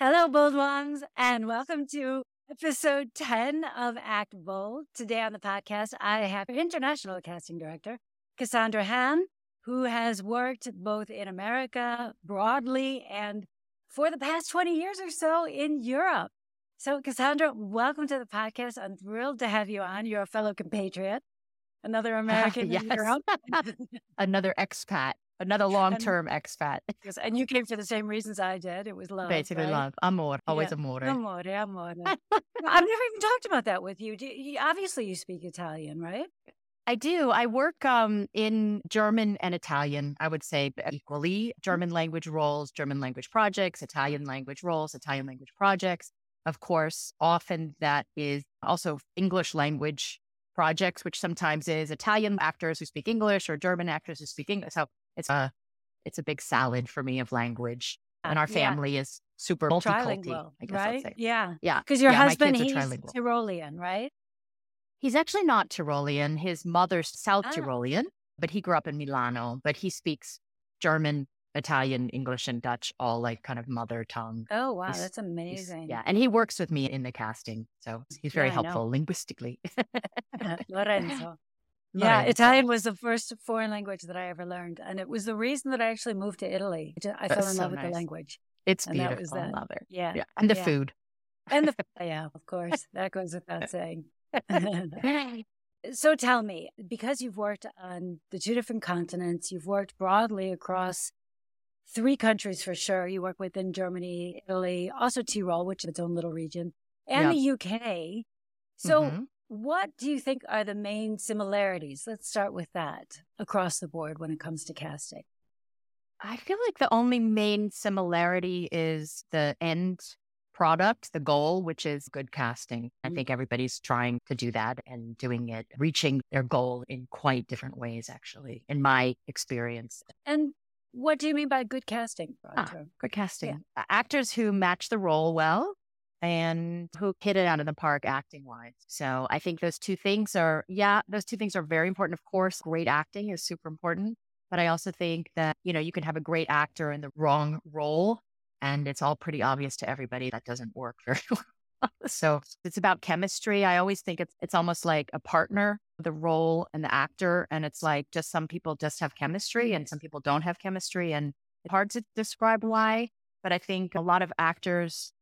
Hello, bold ones, and welcome to episode 10 of Act Bold. Today on the podcast, I have international casting director, Cassandra Han, who has worked both in America broadly and for the past 20 years or so in Europe. So, Cassandra, welcome to the podcast. I'm thrilled to have you on. You're a fellow compatriot, another American yes. in Europe. another expat, another long-term expat. Yes, and you came for the same reasons I did. It was love. Basically right? love. Amor. Always Yeah. amore. Amore, amore. I've never even talked about that with you. Do you. Obviously, you speak Italian, right? I do. I work um, in German and Italian, I would say equally. German language roles, German language projects, Italian language roles, Italian language projects. Of course, often that is also English language projects, which sometimes is Italian actors who speak English or German actors who speak English. So it's a it's a big salad for me of language. And our Yeah. family is super multicultural. I guess I'd right? say. Yeah. Yeah. Because your yeah, husband, he's. Tyrolean, right? He's actually not Tyrolean. His mother's South Ah. Tyrolean, but he grew up in Milano. But he speaks German, Italian, English, and Dutch, all like kind of mother tongue. Oh, wow. He's- That's amazing. yeah, and he works with me in the casting, so he's very Yeah, helpful linguistically. Lorenzo. Yeah. Italian was the first foreign language that I ever learned. And it was the reason that I actually moved to Italy. I fell That's in so love with the language. It's and that beautiful. was I love it. Yeah. Yeah, and the yeah. food. And the, yeah, of course. That goes without saying. So tell me, because you've worked on the two different continents, you've worked broadly across three countries for sure. You work within Germany, Italy, also Tyrol, which is its own little region, and the UK. So, Mhm. What do you think are the main similarities? Let's start with that across the board when it comes to casting. I feel like the only main similarity is the end product, the goal, which is good casting. I Mm. think everybody's trying to do that and doing it, reaching their goal in quite different ways, actually, in my experience. And what do you mean by good casting? Ah. Good casting. A- Actors who match the role well and who hit it out of the park acting wise. So I think those two things are, yeah, those two things are very important. Of course, great acting is super important. But I also think that, you know, you can have a great actor in the wrong role and it's all pretty obvious to everybody that doesn't work very well. so it's about chemistry. I always think it's it's almost like a partner, the role and the actor. And it's like just some people just have chemistry and some people don't have chemistry. And it's hard to describe why. But I think a lot of actors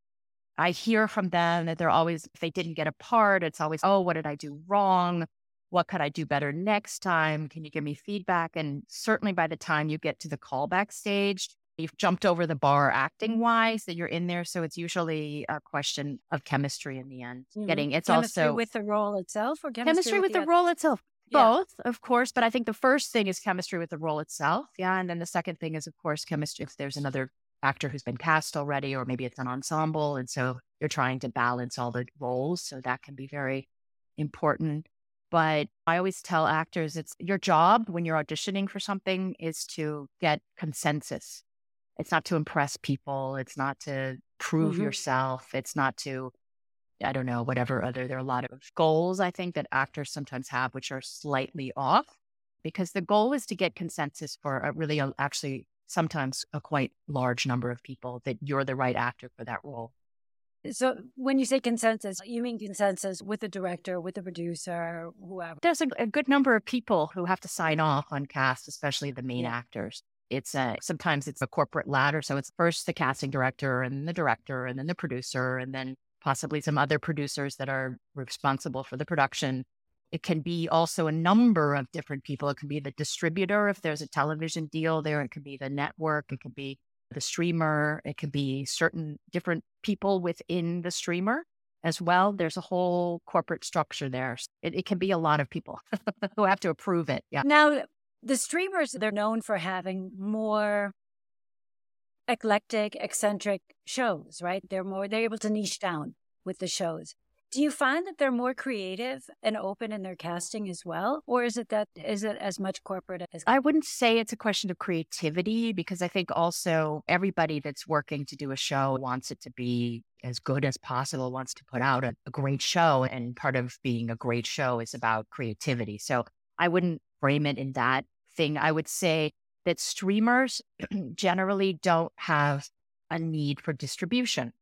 I hear from them that they're always, if they didn't get a part, it's always, oh, what did I do wrong? What could I do better next time? Can you give me feedback? And certainly by the time you get to the callback stage, you've jumped over the bar acting wise that you're in there. So it's usually a question of chemistry in the end. Mhm. Getting it's chemistry also with the role itself or chemistry, chemistry with the act- role itself. Yeah. Both, of course, but I think the first thing is chemistry with the role itself. Yeah. And then the second thing is, of course, chemistry if there's another actor who's been cast already, or maybe it's an ensemble. And so you're trying to balance all the roles. So that can be very important. But I always tell actors it's your job when you're auditioning for something is to get consensus. It's not to impress people. It's not to prove Mhm. yourself. It's not to, I don't know, whatever other. There are a lot of goals I think that actors sometimes have, which are slightly off because the goal is to get consensus for a really, a, actually, sometimes a quite large number of people that you're the right actor for that role. So when you say consensus, you mean consensus with the director, with the producer, whoever. There's a, a good number of people who have to sign off on cast, especially the main Yeah. actors. It's a, sometimes it's a corporate ladder. So it's first the casting director and the director and then the producer and then possibly some other producers that are responsible for the production. It can be also a number of different people. It can be the distributor if there's a television deal there. It could be the network. It could be the streamer. It could be certain different people within the streamer as well. There's a whole corporate structure there. It, it can be a lot of people who have to approve it. Yeah. Now, the streamers, they're known for having more eclectic, eccentric shows, right? They're more, they're able to niche down with the shows. Do you find that they're more creative and open in their casting as well? Or is it that, is it as much corporate as? I wouldn't say it's a question of creativity because I think also everybody that's working to do a show wants it to be as good as possible, wants to put out a, a great show. And part of being a great show is about creativity. So I wouldn't frame it in that thing. I would say that streamers generally don't have a need for distribution.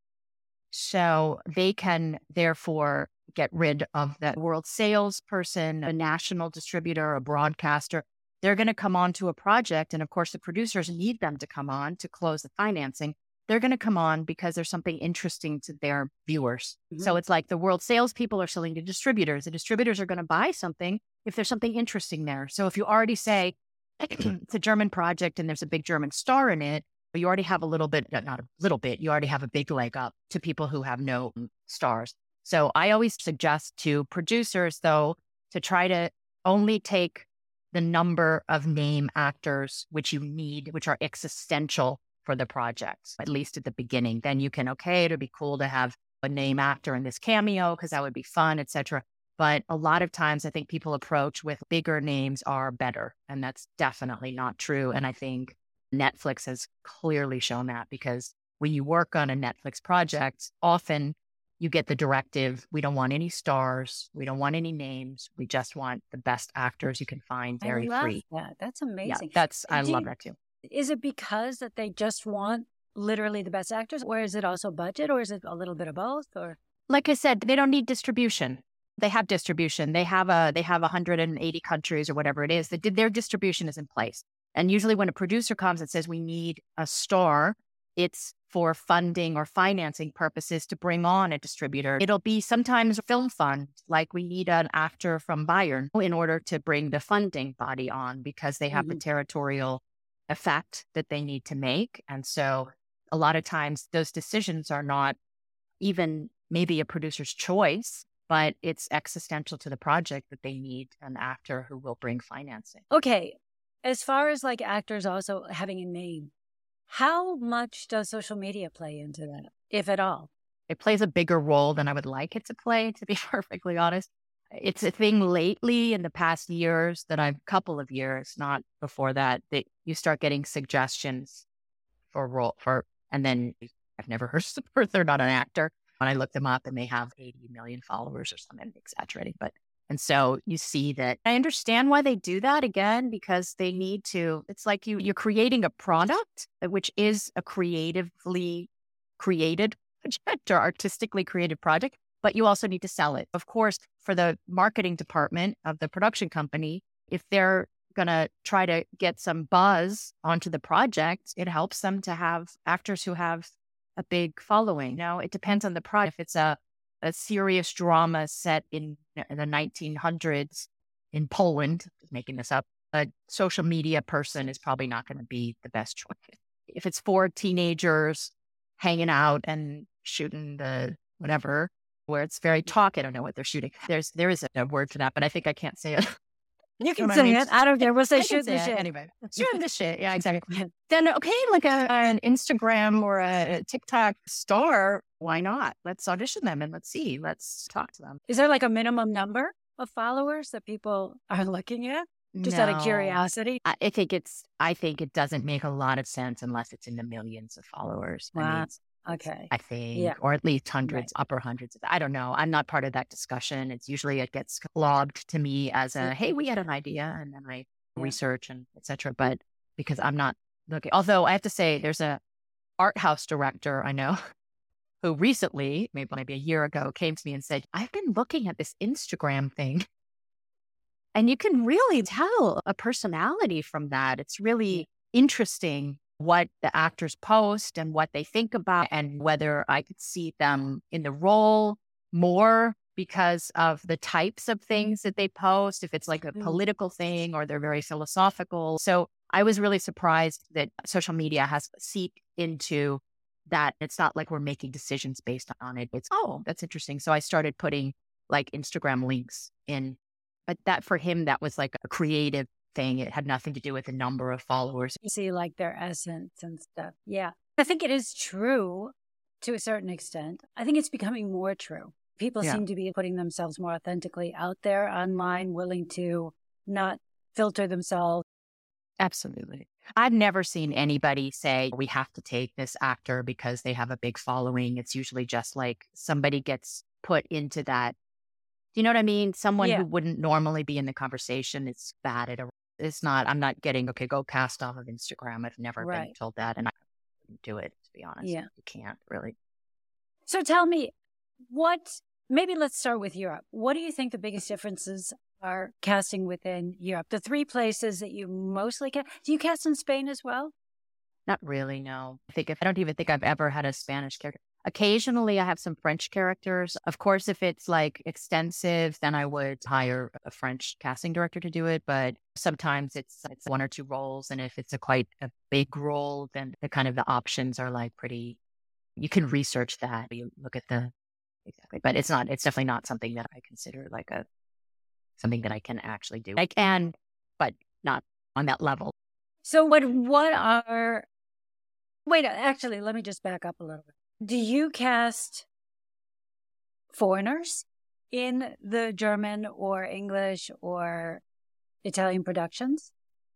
So they can therefore get rid of the world salesperson, a national distributor, a broadcaster. They're going to come on to a project. And of course, the producers need them to come on to close the financing. They're going to come on because there's something interesting to their viewers. Mm-hmm. So it's like the world salespeople are selling to distributors. The distributors are going to buy something if there's something interesting there. So if you already say it's a German project and there's a big German star in it, but you already have a little bit, not a little bit, you already have a big leg up to people who have no stars. So I always suggest to producers, though, to try to only take the number of name actors which you need, which are existential for the project, at least at the beginning. Then you can, okay, it'd be cool to have a name actor in this cameo because that would be fun, etc. But a lot of times I think people approach with bigger names are better. And that's definitely not true. And I think Netflix has clearly shown that because when you work on a Netflix project, often you get the directive we don't want any stars, we don't want any names, we just want the best actors you can find very free. That. That's amazing. Yeah, that's I Do love you, that too. Is it because that they just want literally the best actors, or is it also budget, or is it a little bit of both? Or like I said, they don't need distribution. They have distribution. They have a they have 180 countries or whatever it is. That their distribution is in place. And usually, when a producer comes and says we need a star, it's for funding or financing purposes to bring on a distributor. It'll be sometimes a film fund, like we need an actor from Bayern in order to bring the funding body on because they have mm-hmm. a territorial effect that they need to make. And so a lot of times those decisions are not even maybe a producer's choice, but it's existential to the project that they need an actor who will bring financing. Okay. As far as like actors also having a name, how much does social media play into that, if at all? It plays a bigger role than I would like it to play, to be perfectly honest it's a thing lately in the past years that I've couple of years, not before that, that you start getting suggestions for role for, and then I've never heard of they're not an actor. When I look them up and they have 80 million followers or something, I'm exaggerating, but and so you see that I understand why they do that again, because they need to, it's like you, you're creating a product, uh, which is a creatively created project or artistically created project but you also need to sell it. Of course, for the marketing department of the production company, if they're going to try to get some buzz onto the project, it helps them to have actors who have a big following. Now, it depends on the project. If it's a, a serious drama set in, in the 1900s in Poland, making this up, a social media person is probably not going to be the best choice. If it's for teenagers hanging out and shooting the whatever, where it's very talk. I don't know what they're shooting. There's there is a word for that, but I think I can't say it. You can say I mean? it. I don't care. We'll say shoot the shit. Anyway, shoot the shit. Yeah, exactly. then, okay, like a, an Instagram or a TikTok star, why not? Let's audition them and let's see. Let's talk to them. Is there like a minimum number of followers that people are looking at? Just no, out of curiosity. I think it's, I think it doesn't make a lot of sense unless it's in the millions of followers. Wow. I mean, Okay. I think, yeah. or at least hundreds, right. upper hundreds. I don't know. I'm not part of that discussion. It's usually it gets lobbed to me as a, hey, we had an idea, and then I yeah. research and etc. But because I'm not looking, although I have to say, there's a art house director I know who recently, maybe maybe a year ago, came to me and said, I've been looking at this Instagram thing. And you can really tell a personality from that. It's really interesting what the actors post and what they think about, and whether I could see them in the role more because of the types of things that they post, if it's like a political thing or they're very philosophical. So I was really surprised that social media has seeped into that. It's not like we're making decisions based on it. It's, oh, that's interesting. So I started putting like Instagram links in. But that for him, that was like a creative thing. It had nothing to do with the number of followers. You see, like their essence and stuff. Yeah. I think it is true to a certain extent. I think it's becoming more true. People yeah. seem to be putting themselves more authentically out there online, willing to not filter themselves. Absolutely. I've never seen anybody say, we have to take this actor because they have a big following. It's usually just like somebody gets put into that. Do you know what I mean? Someone yeah. who wouldn't normally be in the conversation is bad at a it's not, I'm not getting, okay, go cast off of Instagram. I've never right. been told that. And I do it, to be honest. Yeah. You can't really. So tell me, what, maybe let's start with Europe. What do you think the biggest differences are casting within Europe? The three places that you mostly cast, do you cast in Spain as well? Not really, no. I think if I don't even think I've ever had a Spanish character. Occasionally, I have some French characters. Of course, if it's like extensive, then I would hire a French casting director to do it. But sometimes it's it's one or two roles, and if it's a quite a big role, then the kind of the options are like pretty. You can research that. You look at the exactly, but it's not. It's definitely not something that I consider like a something that I can actually do. I can, but not on that level. So what what are Wait, actually, let me just back up a little bit. Do you cast foreigners in the German or English or Italian productions?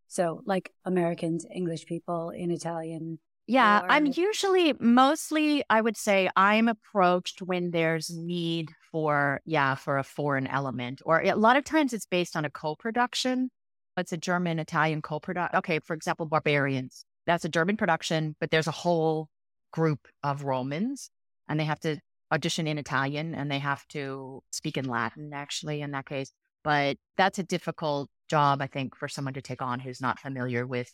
So, like Americans, English people in Italian. Yeah. I'm usually mostly, I would say, I'm approached when there's need for, yeah, for a foreign element. Or a lot of times it's based on a co production. It's a German Italian co production. Okay, for example, Barbarians. That's a German production, but there's a whole group of Romans and they have to audition in Italian and they have to speak in Latin, actually, in that case. But that's a difficult job, I think, for someone to take on who's not familiar with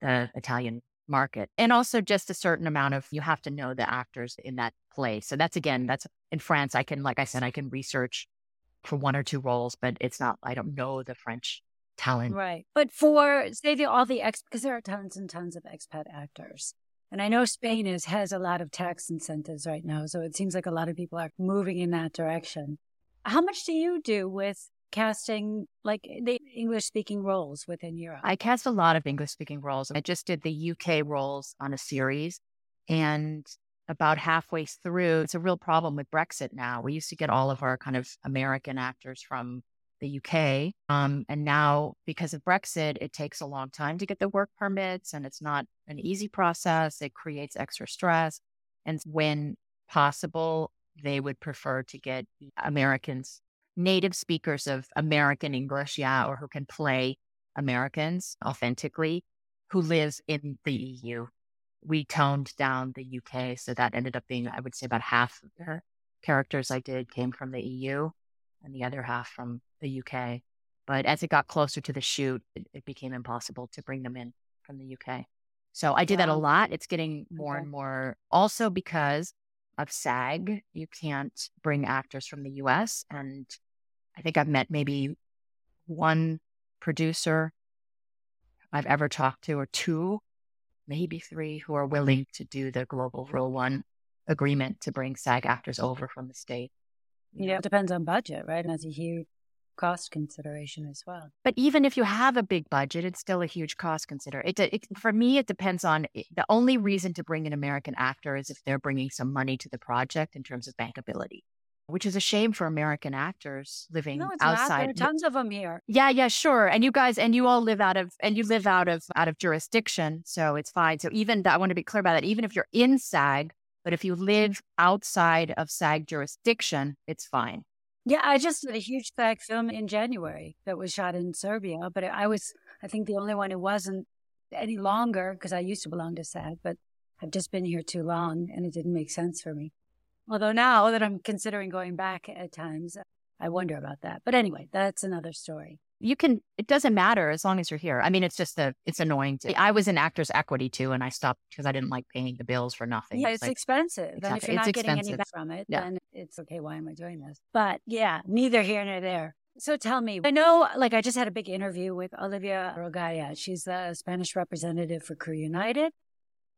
the Italian market. And also just a certain amount of, you have to know the actors in that play. So that's again, that's in France. I can, like I said, I can research for one or two roles, but it's not, I don't know the French talent. Right. But for, say, the, all the ex, because there are tons and tons of expat actors. And I know Spain is, has a lot of tax incentives right now. So it seems like a lot of people are moving in that direction. How much do you do with casting like the English speaking roles within Europe? I cast a lot of English speaking roles. I just did the UK roles on a series. And about halfway through, it's a real problem with Brexit now. We used to get all of our kind of American actors from the UK. Um, and now, because of Brexit, it takes a long time to get the work permits and it's not an easy process. It creates extra stress. And when possible, they would prefer to get Americans, native speakers of American English, yeah, or who can play Americans authentically, who lives in the EU. We toned down the UK, so that ended up being, I would say, about half of the characters I did came from the EU and the other half from the UK. But as it got closer to the shoot, it, it became impossible to bring them in from the UK. So I did wow. that a lot. It's getting more okay. and more also because of SAG. You can't bring actors from the US. And I think I've met maybe one producer I've ever talked to, or two, maybe three, who are willing to do the global rule one agreement to bring SAG actors over from the state. Yeah, it depends on budget, right? And that's a huge cost consideration as well. But even if you have a big budget, it's still a huge cost consider. It, it, for me, it depends on eh, the only reason to bring an American actor is if they're bringing some money to the project in terms of bankability. Which is a shame for American actors living no, outside. Not. There are tons of them here. Yeah, yeah, sure. And you guys, and you all live out of, and you live out of, out of jurisdiction, so it's fine. So even I want to be clear about that. Even if you're in SAG, but if you live outside of SAG jurisdiction, it's fine. Yeah, I just did a huge SAG film in January that was shot in Serbia, but I was, I think, the only one who wasn't any longer because I used to belong to SAG, but I've just been here too long and it didn't make sense for me. Although now that I'm considering going back at times, I wonder about that. But anyway, that's another story you can it doesn't matter as long as you're here i mean it's just a it's annoying to, i was in actors equity too and i stopped because i didn't like paying the bills for nothing yeah it's, it's like, expensive exactly. and if you're not getting any back from it yeah. then it's okay why am i doing this but yeah neither here nor there so tell me, I know, like, I just had a big interview with Olivia Rogaya. She's the Spanish representative for Crew United.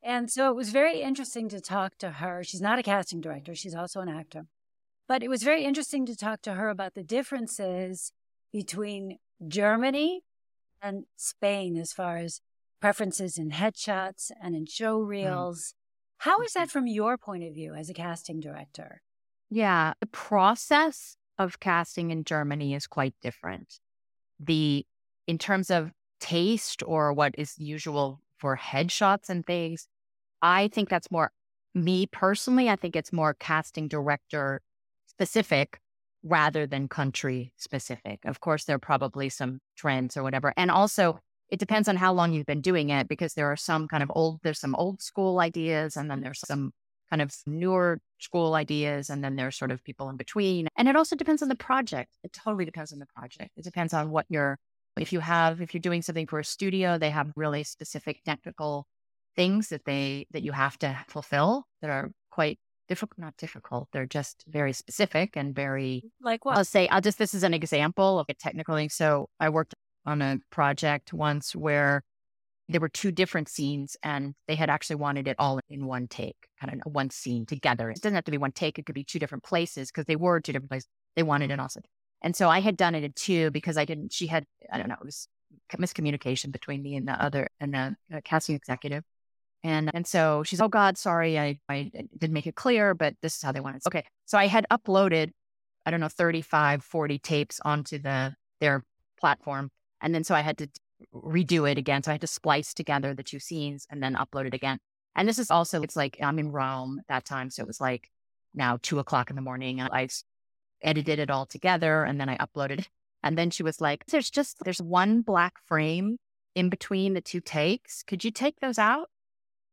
And so it was very interesting to talk to her. She's not a casting director, she's also an actor. But it was very interesting to talk to her about the differences between Germany and Spain as far as preferences in headshots and in show mm. reels. Mm. How is that from your point of view as a casting director? Yeah, the process of casting in Germany is quite different. The in terms of taste or what is usual for headshots and things, I think that's more me personally, I think it's more casting director specific rather than country specific. Of course, there are probably some trends or whatever. And also, it depends on how long you've been doing it because there are some kind of old, there's some old school ideas and then there's some kind of newer school ideas. And then there's sort of people in between. And it also depends on the project. It totally depends on the project. It depends on what you're, if you have, if you're doing something for a studio, they have really specific technical things that they, that you have to fulfill that are quite difficult, not difficult. They're just very specific and very, like what? I'll say, I'll just, this is an example of a technical thing. So I worked on a project once where there were two different scenes and they had actually wanted it all in one take, kind of one scene together. It doesn't have to be one take, it could be two different places because they were two different places. They wanted it also. And so I had done it in two because I didn't, she had, I don't know, it was miscommunication between me and the other and the uh, casting executive. And and so she's, oh God, sorry, I, I didn't make it clear, but this is how they want it. Okay. So I had uploaded, I don't know, 35, 40 tapes onto the their platform. And then so I had to redo it again. So I had to splice together the two scenes and then upload it again. And this is also, it's like I'm in Rome that time. So it was like now two o'clock in the morning. I edited it all together and then I uploaded it. And then she was like, there's just, there's one black frame in between the two takes. Could you take those out?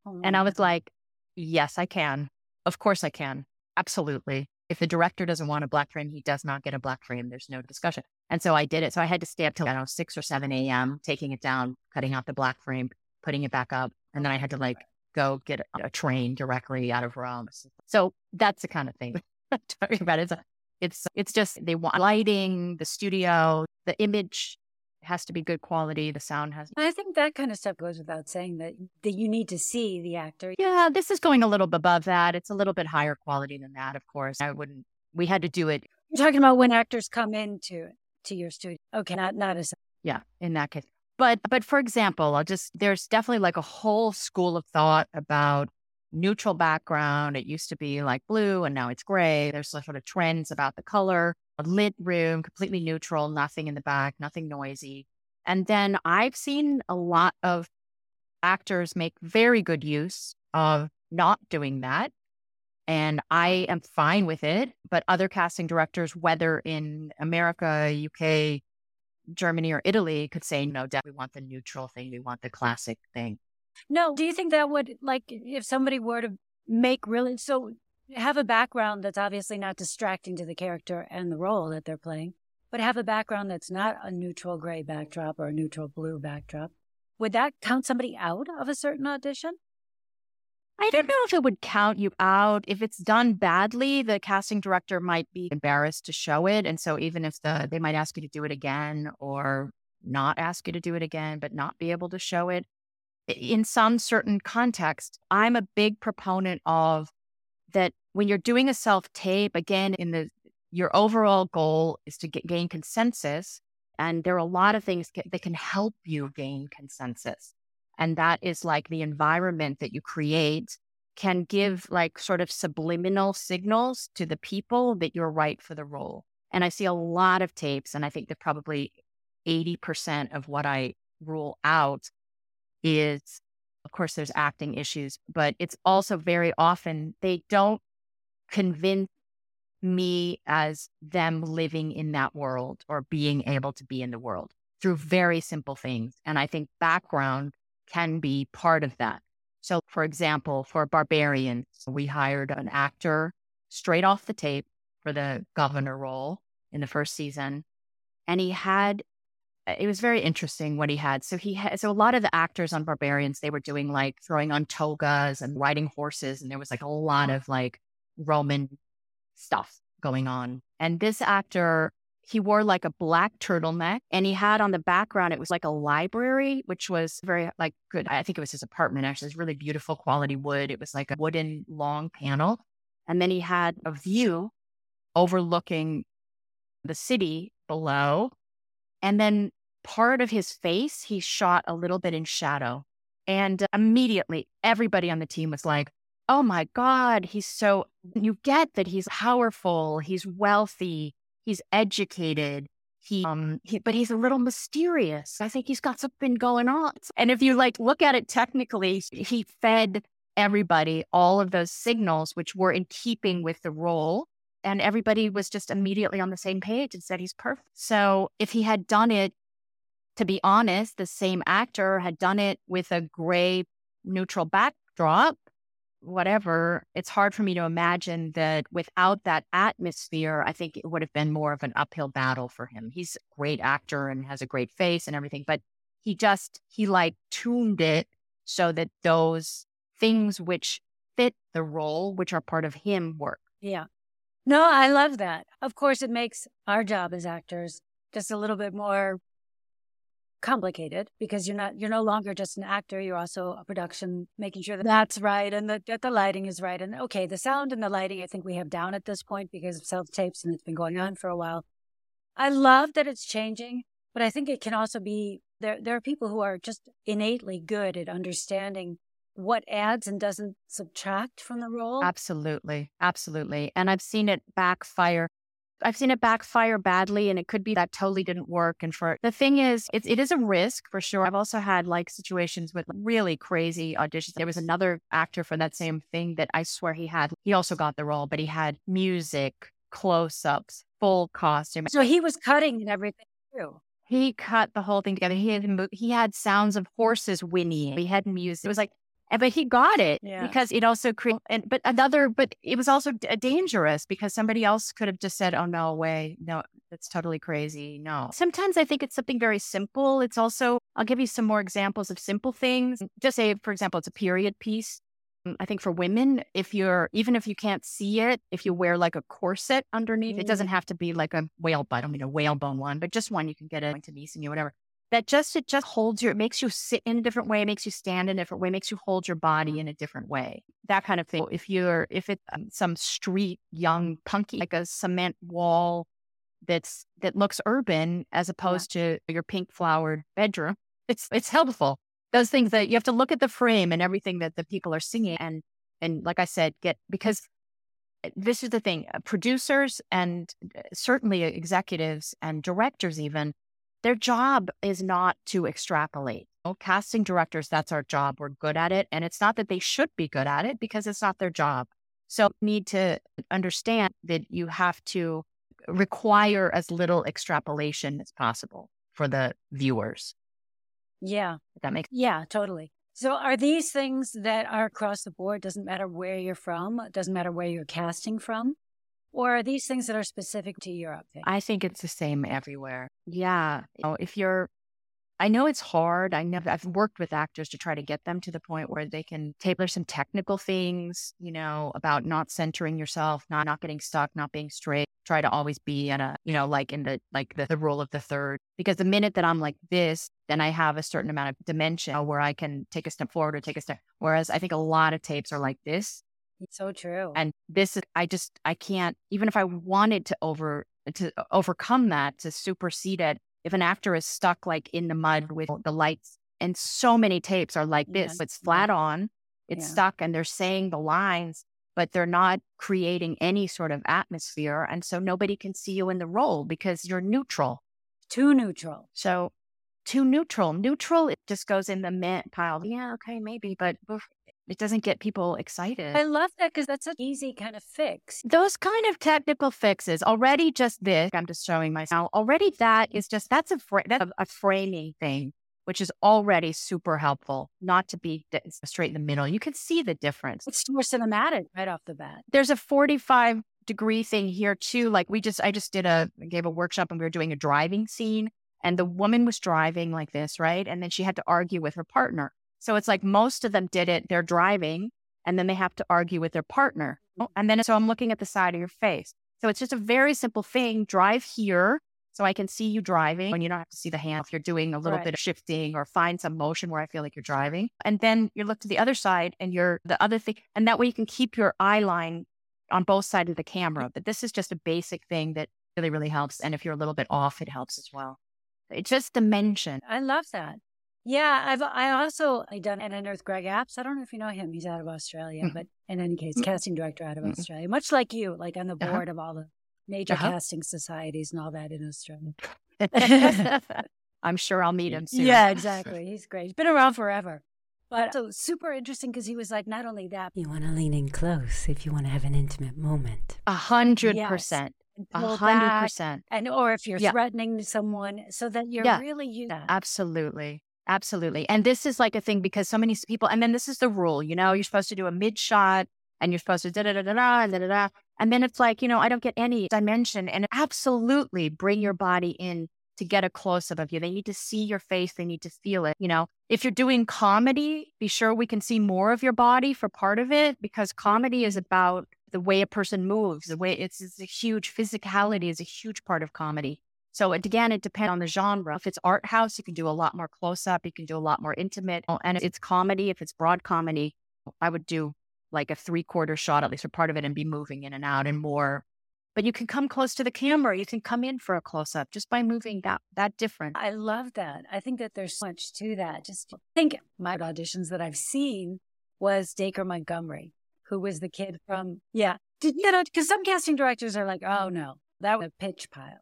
Oh, and I was like, yes, I can. Of course I can. Absolutely. If the director doesn't want a black frame, he does not get a black frame. There's no discussion. And so I did it. So I had to stay up till, I don't know, 6 or 7 a.m., taking it down, cutting out the black frame, putting it back up. And then I had to like go get a, a train directly out of Rome. So that's the kind of thing I'm talking about. It's, a, it's, it's just they want lighting, the studio, the image has to be good quality. The sound has. I think that kind of stuff goes without saying that that you need to see the actor. Yeah, this is going a little above that. It's a little bit higher quality than that, of course. I wouldn't. We had to do it. You're talking about when actors come into to your studio. Okay, not not as. Yeah, in that case. But but for example, I'll just there's definitely like a whole school of thought about neutral background. It used to be like blue and now it's gray. There's sort of trends about the color, a lit room, completely neutral, nothing in the back, nothing noisy. And then I've seen a lot of actors make very good use of not doing that. And I am fine with it. But other casting directors, whether in America, UK, Germany, or Italy, could say, no, we want the neutral thing. We want the classic thing. No, do you think that would like if somebody were to make really so have a background that's obviously not distracting to the character and the role that they're playing, but have a background that's not a neutral gray backdrop or a neutral blue backdrop. Would that count somebody out of a certain audition? I don't know if it would count you out. If it's done badly, the casting director might be embarrassed to show it. And so even if the they might ask you to do it again or not ask you to do it again, but not be able to show it in some certain context, I'm a big proponent of that when you're doing a self tape, again, in the your overall goal is to get, gain consensus. And there are a lot of things that can help you gain consensus. And that is like the environment that you create can give like sort of subliminal signals to the people that you're right for the role. And I see a lot of tapes, and I think that probably 80% of what I rule out is, of course, there's acting issues, but it's also very often they don't convince me as them living in that world or being able to be in the world through very simple things. And I think background can be part of that. So, for example, for Barbarians, we hired an actor straight off the tape for the governor role in the first season. And he had uh, it was very interesting what he had. So he had so a lot of the actors on Barbarians they were doing like throwing on togas and riding horses, and there was like a lot of like Roman stuff going on. And this actor, he wore like a black turtleneck, and he had on the background it was like a library, which was very like good. I think it was his apartment actually. It's really beautiful quality wood. It was like a wooden long panel, and then he had a view overlooking the city below and then part of his face, he shot a little bit in shadow. And immediately everybody on the team was like, oh my God, he's so, you get that he's powerful, he's wealthy, he's educated. He, um, he, but he's a little mysterious. I think he's got something going on. And if you like look at it technically, he fed everybody all of those signals, which were in keeping with the role and everybody was just immediately on the same page and said he's perfect. So if he had done it, to be honest, the same actor had done it with a gray neutral backdrop, whatever, it's hard for me to imagine that without that atmosphere, I think it would have been more of an uphill battle for him. He's a great actor and has a great face and everything, but he just, he like tuned it so that those things which fit the role, which are part of him, work. Yeah. No, I love that. Of course, it makes our job as actors just a little bit more complicated because you're not you're no longer just an actor you're also a production making sure that that's right and that, that the lighting is right. And okay the sound and the lighting i think we have down at this point because of self tapes and it's been going on for a while. I love that it's changing but i think it can also be there there are people who are just innately good at understanding what adds and doesn't subtract from the role. Absolutely. Absolutely. And i've seen it backfire I've seen it backfire badly, and it could be that totally didn't work. And for the thing is, it, it is a risk for sure. I've also had like situations with really crazy auditions. There was another actor for that same thing that I swear he had, he also got the role, but he had music, close ups, full costume. So he was cutting and everything too. He cut the whole thing together. He had he had sounds of horses whinnying. He had music. It was like but he got it yeah. because it also created, and, but another, but it was also d- dangerous because somebody else could have just said, oh, no way. No, that's totally crazy. No. Sometimes I think it's something very simple. It's also, I'll give you some more examples of simple things. Just say, for example, it's a period piece. Mm, I think for women, if you're, even if you can't see it, if you wear like a corset underneath, mm-hmm. it doesn't mm. have to be like a whale, I don't mean a whalebone one, but just one you can get it to niece and you, whatever that just it just holds you it makes you sit in a different way it makes you stand in a different way makes you hold your body in a different way. That kind of thing. If you're if it's um, some street young punky like a cement wall that's that looks urban as opposed yeah. to your pink flowered bedroom it's it's helpful. Those things that you have to look at the frame and everything that the people are singing and and like i said get because eh, this is the thing uh, producers and uh, certainly executives and directors even their job is not to extrapolate. Oh, casting directors, that's our job. We're good at it. And it's not that they should be good at it because it's not their job. So need to understand that you have to require as little extrapolation as possible for the viewers. Yeah. that makes Yeah, totally. So are these things that are across the board? Doesn't matter where you're from, doesn't matter where you're casting from? Or are these things that are specific to Europe? I think it's the same everywhere. Yeah. You know, if you're, I know it's hard. I know I've worked with actors to try to get them to the point where they can tailor some technical things, you know, about not centering yourself, not not getting stuck, not being straight. Try to always be in a, you know, like in the like the, the role of the third. Because the minute that I'm like this, then I have a certain amount of dimension where I can take a step forward or take a step. Whereas I think a lot of tapes are like this so true. And this is, I just, I can't, even if I wanted to over, to overcome that, to supersede it, if an actor is stuck like in the mud with the lights, and so many tapes are like this, it's flat on, it's yeah. stuck, and they're saying the lines, but they're not creating any sort of atmosphere. And so nobody can see you in the role because you're neutral. Too neutral. So too neutral. Neutral, it just goes in the mint pile. Yeah, okay, maybe, but it doesn't get people excited. I love that because that's an easy kind of fix. Those kind of technical fixes already just this, I'm just showing myself already that is just, that's a, fra- that's a, a framing thing, which is already super helpful not to be straight in the middle. You can see the difference. It's more cinematic right off the bat. There's a 45 degree thing here too. Like we just, I just did a, gave a workshop and we were doing a driving scene and the woman was driving like this, right? And then she had to argue with her partner. So it's like most of them did it, they're driving, and then they have to argue with their partner. Oh, and then so I'm looking at the side of your face. So it's just a very simple thing. Drive here so I can see you driving and you don't have to see the hand if you're doing a little right. bit of shifting or find some motion where I feel like you're driving. And then you look to the other side and you're the other thing. And that way you can keep your eye line on both sides of the camera. But this is just a basic thing that really, really helps. And if you're a little bit off, it helps as well. It's just dimension. I love that. Yeah, I've I also I done and unearthed Greg Apps. I don't know if you know him. He's out of Australia, mm. but in any case, mm. casting director out of mm. Australia. Much like you, like on the uh-huh. board uh-huh. of all the major uh-huh. casting societies and all that in Australia. I'm sure I'll meet him soon. Yeah, exactly. He's great. He's been around forever. But so super interesting because he was like, not only that, you want to lean in close if you want to have an intimate moment. A hundred percent. A hundred percent. And or if you're yeah. threatening someone, so that you're yeah. really you. Absolutely. Absolutely. And this is like a thing because so many people, and then this is the rule, you know, you're supposed to do a mid shot and you're supposed to da da da da da da da. And then it's like, you know, I don't get any dimension. And absolutely bring your body in to get a close up of you. They need to see your face, they need to feel it. You know, if you're doing comedy, be sure we can see more of your body for part of it because comedy is about the way a person moves, the way it's, it's a huge physicality is a huge part of comedy. So again, it depends on the genre. If it's art house, you can do a lot more close up. You can do a lot more intimate. Oh, and if it's comedy, if it's broad comedy, I would do like a three quarter shot, at least for part of it, and be moving in and out and more. But you can come close to the camera. You can come in for a close up just by moving that that different. I love that. I think that there's so much to that. Just think my auditions that I've seen was Dacre Montgomery, who was the kid from yeah. Did you know? Because some casting directors are like, oh no, that was a pitch pile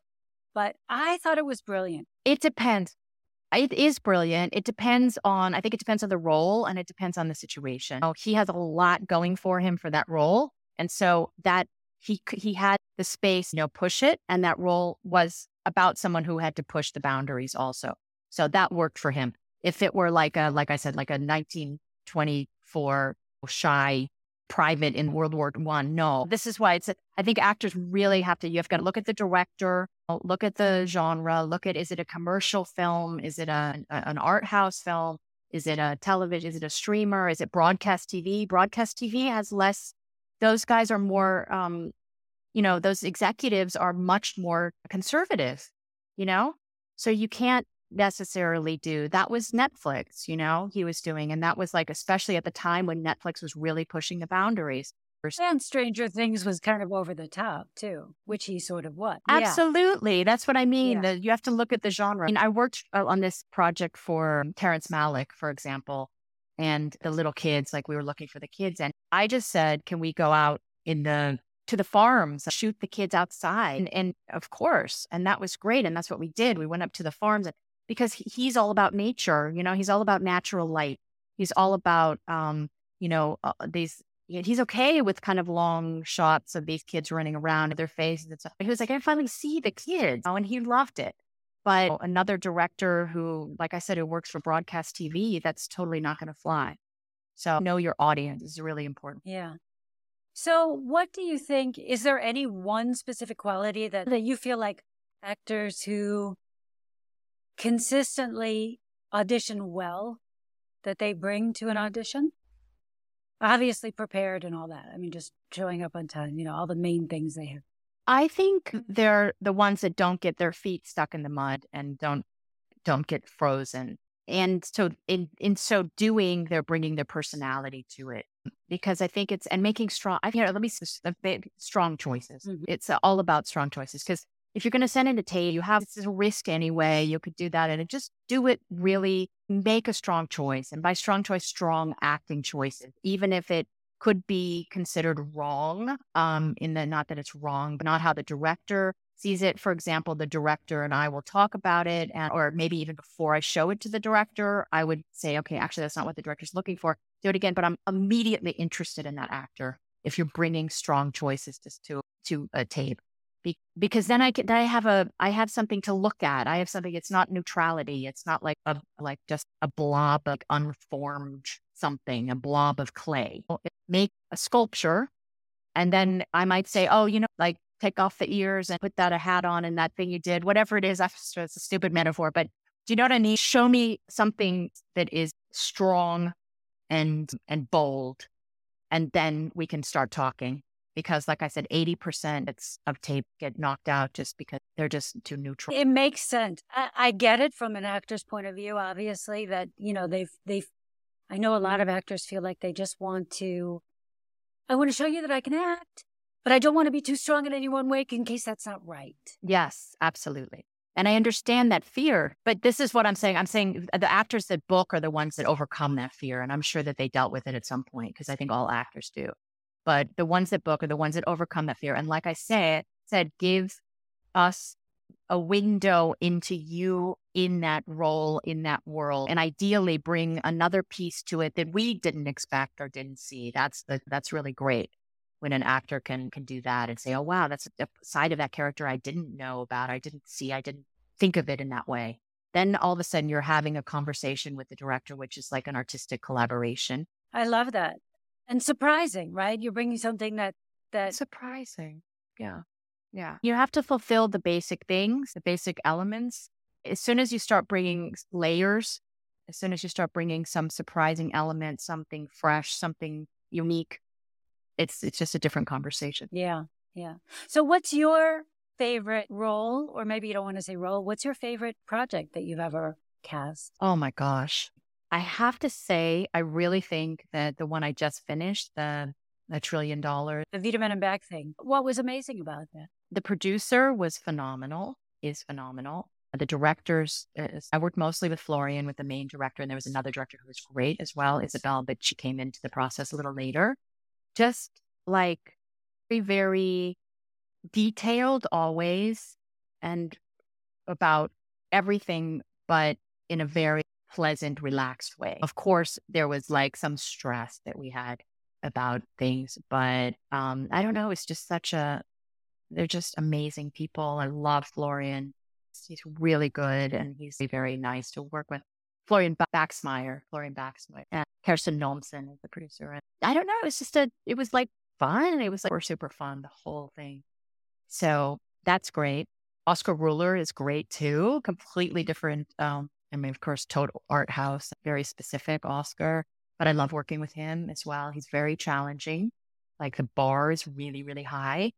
but I thought it was brilliant. It depends. It is brilliant. It depends on, I think it depends on the role and it depends on the situation. Oh, he has a lot going for him for that role. And so that he, he had the space, you know, push it. And that role was about someone who had to push the boundaries also. So that worked for him. If it were like a, like I said, like a 1924 shy private in World War One. No, this is why it's. I think actors really have to. You have got to look at the director, look at the genre, look at is it a commercial film, is it a, an art house film, is it a television, is it a streamer, is it broadcast TV? Broadcast TV has less. Those guys are more. Um, you know, those executives are much more conservative. You know, so you can't necessarily do. That was Netflix, you know, he was doing. And that was like, especially at the time when Netflix was really pushing the boundaries. And Stranger Things was kind of over the top too, which he sort of was. Absolutely. Yeah. That's what I mean. Yeah. The, you have to look at the genre. I mean, I worked uh, on this project for Terrence Malick, for example, and the little kids, like we were looking for the kids. And I just said, can we go out in the to the farms, shoot the kids outside. And, and, of course, and that was great. And that's what we did. We went up to the farms and because he's all about nature. You know, he's all about natural light. He's all about, um, you know, uh, these. He's okay with kind of long shots of these kids running around, their faces and stuff. He was like, I finally see the kids, oh, and he loved it. But another director who, like I said, who works for broadcast TV, that's totally not going to fly. So know your audience is really important. Yeah. So, what do you think? Is there any one specific quality that, that you feel like actors who consistently audition well that they bring to an audition? Obviously prepared and all that. I mean, just showing up on time, you know, all the main things they have. I think they're the ones that don't get their feet stuck in the mud and don't don't get frozen. And so in in so doing, they're bringing their personality to it because I think it's and making strong. I you know, let me strong choices. Mm-hmm. It's all about strong choices because if you're going to send in a tape, you have this risk anyway. You could do that and just do it really, make a strong choice. And by strong choice, strong acting choices, even if it could be considered wrong, um, in the not that it's wrong, but not how the director sees it. For example, the director and I will talk about it, and or maybe even before I show it to the director, I would say, okay, actually, that's not what the director's looking for. Do it again, but I'm immediately interested in that actor if you're bringing strong choices to to, to a tape. Be- because then I can I have a I have something to look at. I have something. It's not neutrality. It's not like a like just a blob of unformed something, a blob of clay. Make a sculpture, and then I might say, oh, you know, like take off the ears and put that a hat on and that thing you did, whatever it is. It's a stupid metaphor, but do you know what I mean? Show me something that is strong and and bold, and then we can start talking because like I said, 80% of tape get knocked out just because they're just too neutral. It makes sense. I, I, get it from an actor's point of view, obviously, that, you know, they've, they've, I know a lot of actors feel like they just want to, I want to show you that I can act, but I don't want to be too strong in any one way in case that's not right. Yes, absolutely. And I understand that fear, but this is what I'm saying. I'm saying the actors that book are the ones that overcome that fear. And I'm sure that they dealt with it at some point because I think all actors do but the ones that book are the ones that overcome that fear. And like I said, said, give us a window into you in that role, in that world, and ideally bring another piece to it that we didn't expect or didn't see. That's the, that's really great when an actor can can do that and say, "Oh wow, that's a side of that character I didn't know about, I didn't see, I didn't think of it in that way." then all of a sudden you're having a conversation with the director, which is like an artistic collaboration. I love that. And surprising, right? You're bringing something that that surprising. Yeah. Yeah. You have to fulfill the basic things, the basic elements. As soon as you start bringing layers, as soon as you start bringing some surprising element, something fresh, something unique, it's it's just a different conversation. Yeah. Yeah. So what's your favorite role or maybe you don't want to say role, what's your favorite project that you've ever cast? Oh my gosh. I have to say, I really think that the one I just finished, the a trillion dollars, the Wiedemann and Berg thing. What was amazing about that? The producer was phenomenal, is phenomenal. The directors, is, I worked mostly with Florian, with the main director, and there was another director who was great as well, Isabel, but she came into the process a little later. Just like very, very detailed always and about everything, but in a very pleasant, relaxed way. Of course, there was like some stress that we had about things, but um, I don't know. It's just such a, they're just amazing people. I love Florian. He's really good and he's very nice to work with. Florian Baxmeyer, Florian Baxmeyer, and Kirsten Nomsen is the producer. And I don't know. It was just a, it was like fun. It was like, we're super fun, the whole thing. So that's great. Oskar Roehler is great too. Completely different um, I mean, of course, total art house, very specific Oscar, but I love working with him as well. He's very challenging. Like the bar is really, really high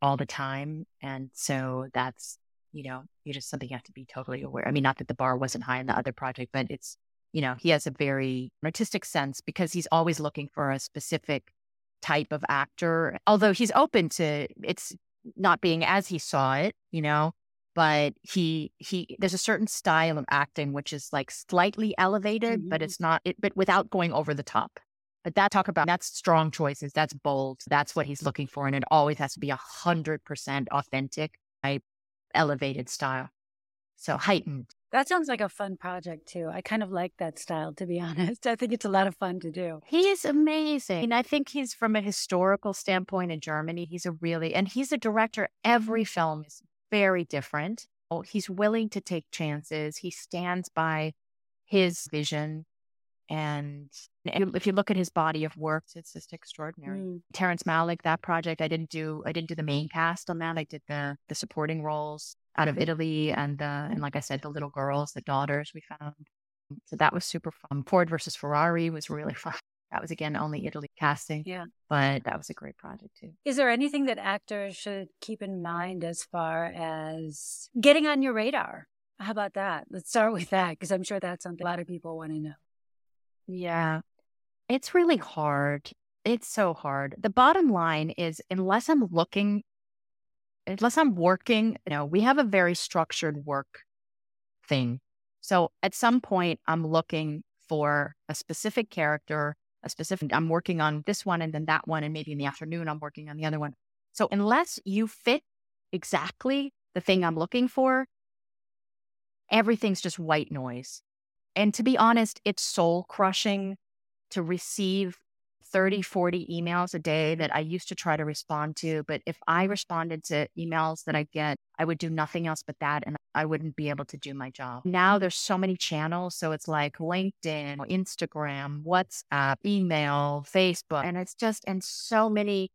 all the time. And so that's, you know, you just something you have to be totally aware. I mean, not that the bar wasn't high in the other project, but it's, you know, he has a very artistic sense because he's always looking for a specific type of actor, although he's open to it's not being as he saw it, you know, but he he there's a certain style of acting which is like slightly elevated mm-hmm. but it's not it but without going over the top but that talk about that's strong choices that's bold that's what he's looking for and it always has to be a hundred percent authentic type elevated style so heightened that sounds like a fun project too. I kind of like that style, to be honest. I think it's a lot of fun to do. He is amazing. And I think he's from a historical standpoint in Germany. He's a really, and he's a director. Every film is very different. Oh, he's willing to take chances. He stands by his vision. And if you look at his body of work, it's just extraordinary. Mm. Terrence Malick, that project, I didn't do I didn't do the main cast on that. I did the the supporting roles out of Italy and the and like I said, the little girls, the daughters we found. So that was super fun. Ford versus Ferrari was really fun. That was again only Italy casting. Yeah. But that was a great project too. Is there anything that actors should keep in mind as far as getting on your radar? How about that? Let's start with that because I'm sure that's something a lot of people want to know. Yeah. It's really hard. It's so hard. The bottom line is unless I'm looking, unless I'm working, you know, we have a very structured work thing. So at some point, I'm looking for a specific character a specific, I'm working on this one and then that one. And maybe in the afternoon, I'm working on the other one. So unless you fit exactly the thing I'm looking for, everything's just white noise. And to be honest, it's soul crushing to receive 30, 40 emails a day that I used to try to respond to. But if I responded to emails that I get, I would do nothing else but that and I wouldn't be able to do my job. Now there's so many channels. So it's like LinkedIn, Instagram, WhatsApp, email, Facebook. And it's just, and so many.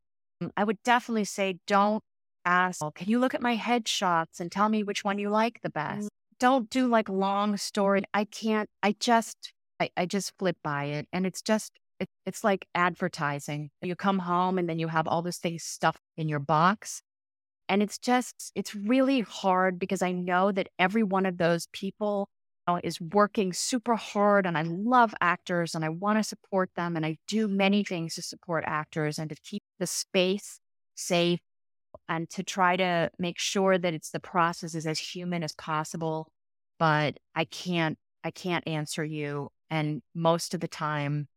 I would definitely say don't ask, can you look at my headshots and tell me which one you like the best? Mm. Don't do like long story. I can't, I just, I, I just flip by it. And it's just, it, it's like advertising. You come home and then you have all those things stuffed in your box. And it's just, it's really hard because I know that every one of those people uh, is working super hard. And I love actors and I want to support them. And I do many things to support actors and to keep the space safe and to try to make sure that it's the process is as human as possible. But I can't, I can't answer you. And most of the time,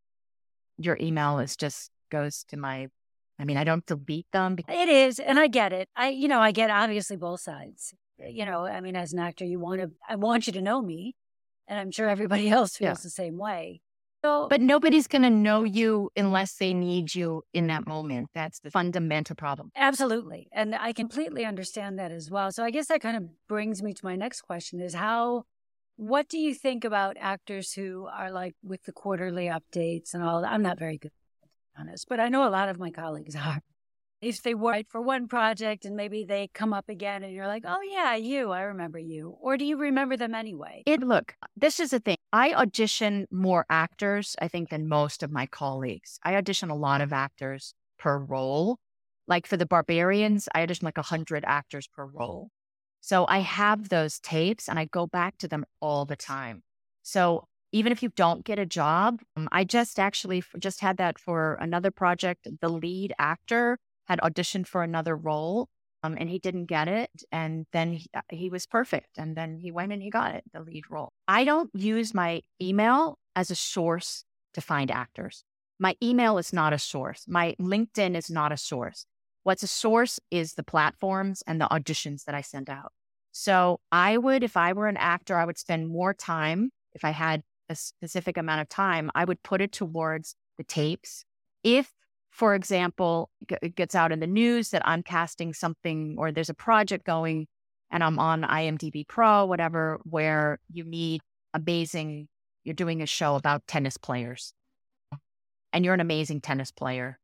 your email is just goes to my I mean, I don't delete them. It is, and I get it. I, you know, I get obviously both sides. Uh, you know, I mean, as an actor, you want to, I want you to know me, and I'm sure everybody else feels yeah. the same way. So, but nobody's going to know you unless they need you in that moment. That's the fundamental problem. Absolutely, and I completely understand that as well. So, I guess that kind of brings me to my next question: is how what do you think about actors who are like with the quarterly updates and all that? I'm not very good, honest, but I know a lot of my colleagues are. If they work for one project and maybe they come up again and you're like, oh, yeah, you, I remember you. Or do you remember them anyway? It look, this is the thing. I audition more actors, I think, than most of my colleagues. I audition a lot of actors per role. Like for the Barbarians, I audition like 100 actors per role. So I have those tapes and I go back to them all the time. So even if you don't get a job, um, I just actually just had that for another project. The lead actor had auditioned for another role um, and he didn't get it. And then he, uh, he was perfect. And then he went and he got it, the lead role. I don't use my email as a source to find actors. My email is not a source. My LinkedIn is not a source. What's a source is the platforms and the auditions that I send out. So I would, if I were an actor, I would spend more time. If I had a specific amount of time, I would put it towards the tapes. If, for example, it gets out in the news that I'm casting something or there's a project going and I'm on IMDb Pro, whatever, where you need amazing, you're doing a show about tennis players and you're an amazing tennis player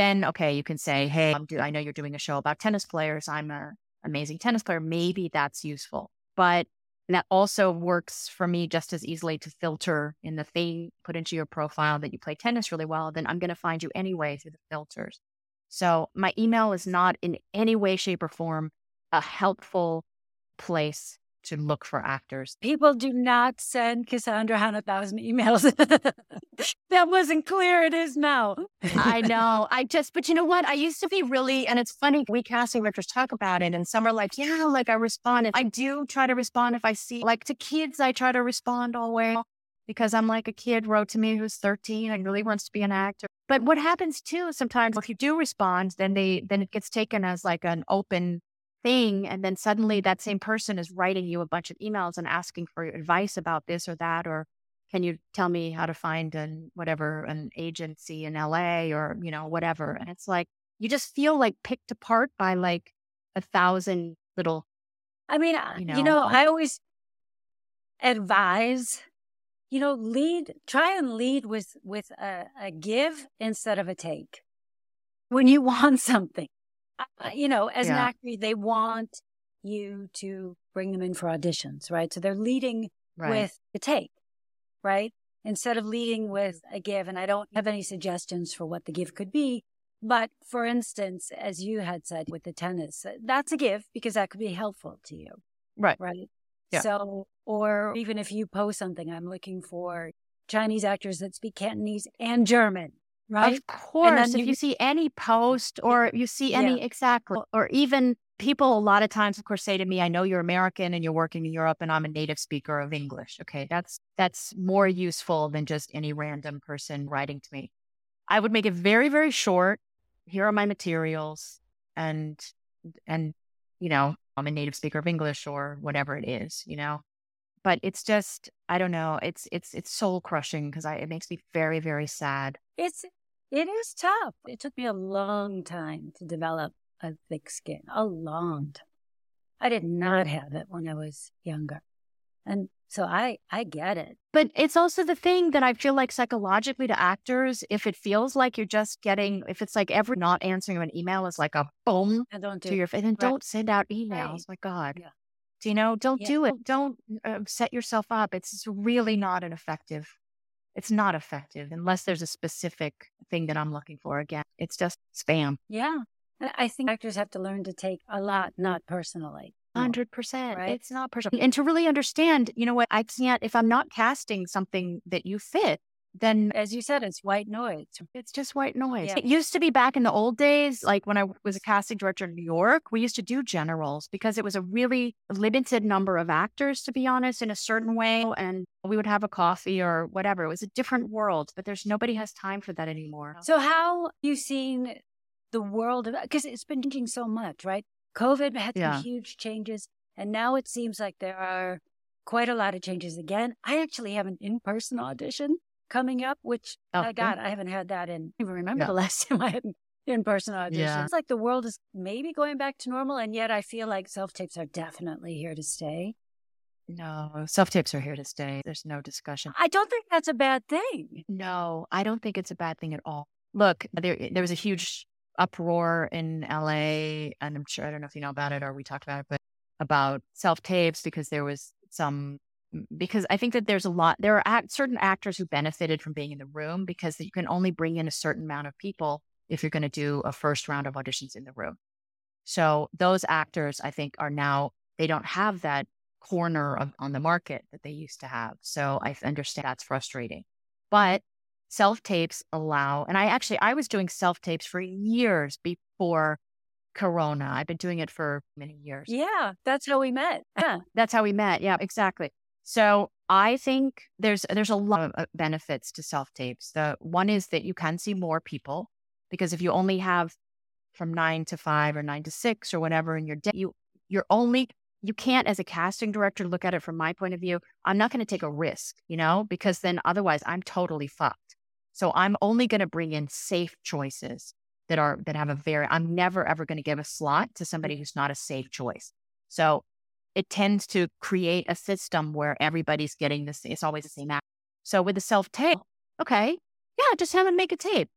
then okay, you can say, hey, do, I know you're doing a show about tennis players. I'm an amazing tennis player. Maybe that's useful. But that also works for me just as easily to filter in the thing, put into your profile that you play tennis really well. Then I'm going to find you anyway through the filters. So my email is not in any way, shape, or form a helpful place to look for actors. People do not send Cassandra Han a thousand emails. that wasn't clear. It is now. I know. I just, but you know what? I used to be really, and it's funny, we casting directors talk about it, and some are like, yeah, like I respond. I do try to respond if I see, like to kids, I try to respond always because I'm like a kid wrote to me who's 13 and really wants to be an actor. But what happens too, sometimes if you do respond, then they, then it gets taken as like an open thing. And then suddenly that same person is writing you a bunch of emails and asking for advice about this or that, or can you tell me how to find an whatever an agency in LA or, you know, whatever. And it's like you just feel like picked apart by like a thousand little I mean, uh, you know, you know I always advise you know lead try and lead with with a, a give instead of a take when you want something you know, as yeah. an actor, they want you to bring them in for auditions, right? So they're leading right. with the take, right? Instead of leading with a give. And I don't have any suggestions for what the give could be. But for instance, as you had said with the tennis, uh, that's a give because that could be helpful to you. Right. Right. Yeah. So, or even if you post something, I'm looking for Chinese actors that speak Cantonese and German right? Of course. If you, you, see any post or you see any, yeah. exactly, or even people a lot of times, of course, say to me, I know you're American and you're working in Europe and I'm a native speaker of English. Okay. That's, that's more useful than just any random person writing to me. I would make it very, very short. Here are my materials and, and, you know, I'm a native speaker of English or whatever it is, you know, but it's just i don't know it's it's it's soul crushing because i it makes me very very sad it's it is tough. It took me a long time to develop a thick skin, a long time. I did not have it when I was younger. And so I, I get it. But it's also the thing that I feel like psychologically to actors, if it feels like you're just getting, if it's like every not answering an email is like a boom and don't do to your face, then right. don't send out emails. Right. My God. Yeah. Do you know, don't yeah. do it. Don't uh, set yourself up. It's really not an effective it's not effective unless there's a specific thing that I'm looking for. Again, it's just spam. Yeah. I think actors have to learn to take a lot, not personally. Hundred percent. Right? It's not personal. And to really understand, you know what, I can't if I'm not casting something that you fit, then as you said, it's white noise. It's just white noise. Yeah. It used to be back in the old days, like when I was a casting director in New York, we used to do generals because it was a really limited number of actors, to be honest, in a certain way. And we would have a coffee or whatever. It was a different world, but there's nobody has time for that anymore. So how you seen the world because it's been changing so much, right? COVID had some yeah. huge changes. And now it seems like there are quite a lot of changes again. I actually have an in-person audition coming up, which oh, I got. I haven't had that in, I even remember yeah. the last time I had an in person audition. Yeah. It's like the world is maybe going back to normal. And yet I feel like self tapes are definitely here to stay. No, self tapes are here to stay. There's no discussion. I don't think that's a bad thing. No, I don't think it's a bad thing at all. Look, there eh, there was a huge uproar in LA, and I'm sure I don't know if you know about it or we talked about it, but about self tapes because there was some because I think that there's a lot there are act, certain actors who benefited from being in the room because you can only bring in a certain amount of people if you're going to do a first round of auditions in the room. So those actors, I think, are now they don't have that corner of, on the market that they used to have. So I understand that's frustrating. But self tapes allow, and I actually, I was doing self tapes for years before Corona. I've been doing it for many years. Yeah, that's how we met. Yeah. That's how we met. Yeah, exactly. So I think there's there's a lot of uh, benefits to self tapes. The one is that you can see more people because if you only have from nine to five or nine to six or whatever in your day, you you're only you can't as a casting director look at it from my point of view. I'm not going to take a risk, you know, because then otherwise I'm totally fucked. So I'm only going to bring in safe choices that are that have a very I'm never ever going to give a slot to somebody who's not a safe choice. So it tends to create a system where everybody's getting this it's always the same act. So with the self tape, oh. okay, yeah, just have them make a tape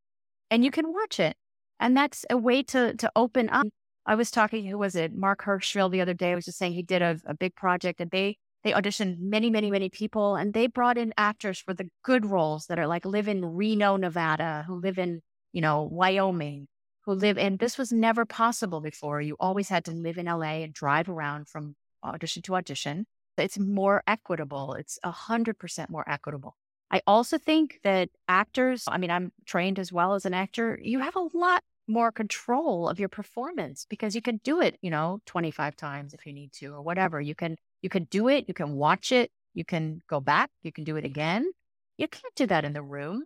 and you can watch it. And that's a way to to open up. I was talking, who was it? Marc Hirschfeld the other day. I was just saying he did a, a big project and they they auditioned many, many, many people, and they brought in actors for the good roles that are like live in Reno, Nevada, who live in, you know, Wyoming, who live in. This was never possible before. You always had to live in LA and drive around from audition to audition. It's more equitable. It's a hundred percent more equitable. I also think that actors, I mean, I'm trained as well as an actor, you have a lot more control of your performance because you can do it, you know, 25 times if you need to or whatever. You can you can do it, you can watch it, you can go back, you can do it again. You can't do that in the room.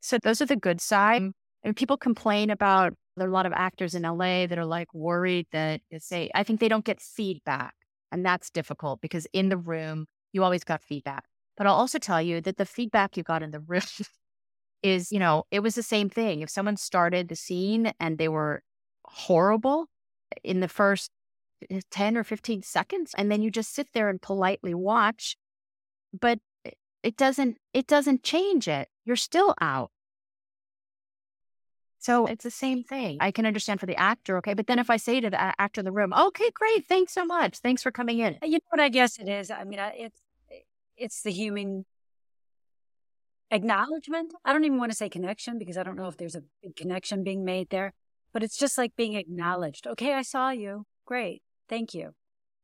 So those are the good side. Mm, and people complain about there are a lot of actors in LA that are like worried that say I think they don't get feedback. And that's difficult because in the room you always got feedback. But I'll also tell you that the feedback you got in the room is, you know, it was the same thing. If someone started the scene and they were horrible in the first Eh, 10 or 15 seconds and then you just sit there and politely watch but it doesn't it doesn't change it you're still out so it's the same thing. I can understand for the actor okay but then if i say to the actor in the room okay great thanks so much thanks for coming in. You know what i guess it is? I mean it's it's the human acknowledgement. I don't even want to say connection because i don't know if there's a big connection being made there but it's just like being acknowledged. Okay i saw you. Great. Thank you.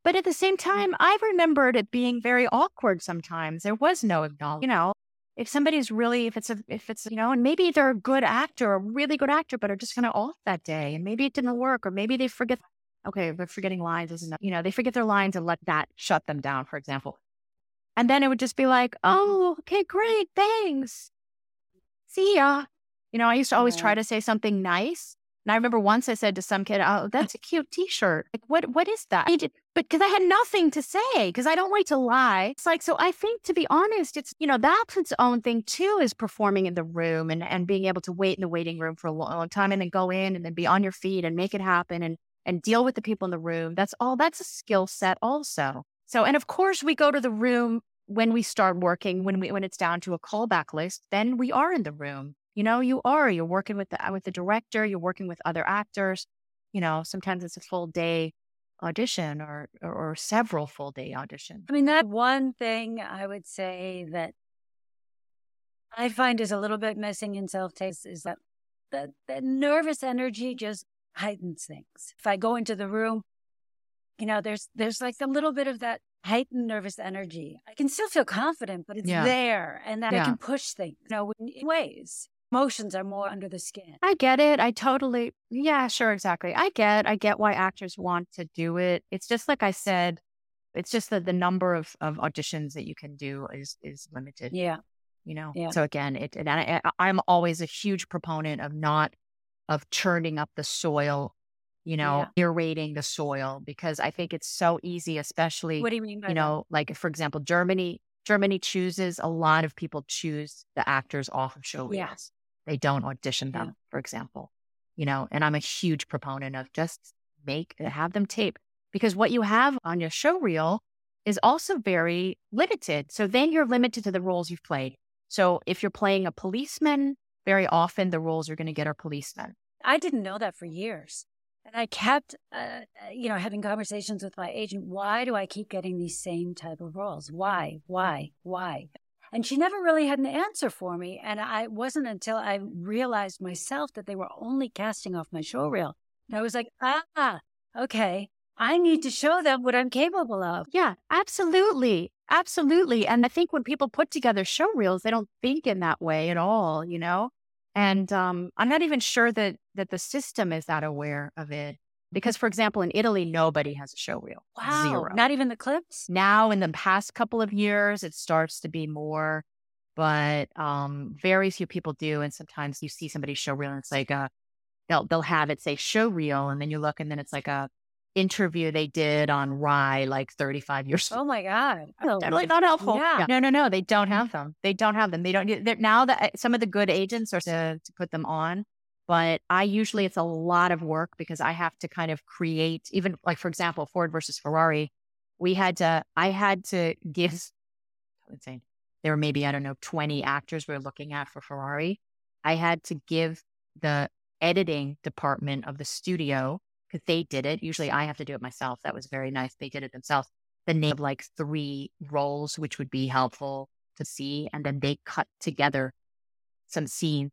But at the same mm. time, I remembered it being very awkward sometimes. There was no acknowledgement. You know, if somebody's really, if it's a, if it's, you know, and maybe they're a good actor, a really good actor, but are just kind of off that day and maybe it didn't work or maybe they forget, okay, but forgetting lines isn't, you know, they forget their lines and let that shut them down, for example. And then it would just be like, oh, okay, great, thanks. See ya. You know, I used to always try to say something nice and I remember once I said to some kid, "Oh, that's a cute T-shirt. Like, what? What is that?" But because I had nothing to say, because I don't like to lie. It's like so. I think, to be honest, it's you know that's its own thing too. Is performing in the room and and being able to wait in the waiting room for a long, long time and then go in and then be on your feet and make it happen and and deal with the people in the room. That's all. That's a skill set also. So, and of course, we go to the room when we start working when we when it's down to a callback list. Then we are in the room you know, you are, you're working with the, uh, with the director, you're working with other actors. You know, sometimes it's a full day audition or, or, or several full day auditions. I mean, that one thing I would say that I find is a little bit missing in self tapes is that the, the nervous energy just heightens things. If I go into the room, you know, there's there's like a little bit of that heightened nervous energy. I can still feel confident, but it's yeah. there, and that yeah. I can push things, you know, in ways emotions are more under the skin. I get it. I totally, yeah, sure, exactly. I get, I get why actors want to do it. It's just like I said, it's just that the number of, of auditions that you can do is is limited. Yeah, you know. Yeah. So again, it and I, I'm always a huge proponent of not of churning up the soil. You know, yeah. irrating the soil because I think it's so easy, especially. What do you mean? you know, that? like for example, Germany. Germany chooses a lot of people choose the actors off of show reels. They don't audition them, yeah. for example. You know, and I'm a huge proponent of just make have them tape because what you have on your show reel is also very limited. So then you're limited to the roles you've played. So if you're playing a policeman, very often the roles you're going to get are policemen. I didn't know that for years. And I kept, uh, uh, you know, having conversations with my agent. Why do I keep getting these same type of roles? Why, why, why? And she never really had an answer for me. And I wasn't until I realized myself that they were only casting off my show reel. And I was like, ah, okay. I need to show them what I'm capable of. Yeah, absolutely. Absolutely. And I think when people put together show reels, they don't think in that way at all, you know? And um, I'm not even sure that that the system is that aware of it. Because, for example, in Italy, nobody has a show reel. Wow. Zero. Not even the clips? Now, in the past couple of years, it starts to be more, but um, very few people do. And sometimes you see somebody show reel and it's like a, they'll, they'll have it say show reel. And then you look and then it's like a interview they did on Rai like 35 years ago. Oh my God. Oh, totally not helpful. Yeah. No, no, no. They don't have them. They don't have them. They don't. Now that some of the good agents are to, to put them on, but I usually, it's a lot of work because I have to kind of create, even like, for example, Ford versus Ferrari, we had to, I had to give, insane. There were maybe, I don't know, 20 actors we were looking at for Ferrari. I had to give the editing department of the studio, because they did it. Usually I have to do it myself. That was very nice. They did it themselves. The name of like three roles, which would be helpful to see. And then they cut together some scenes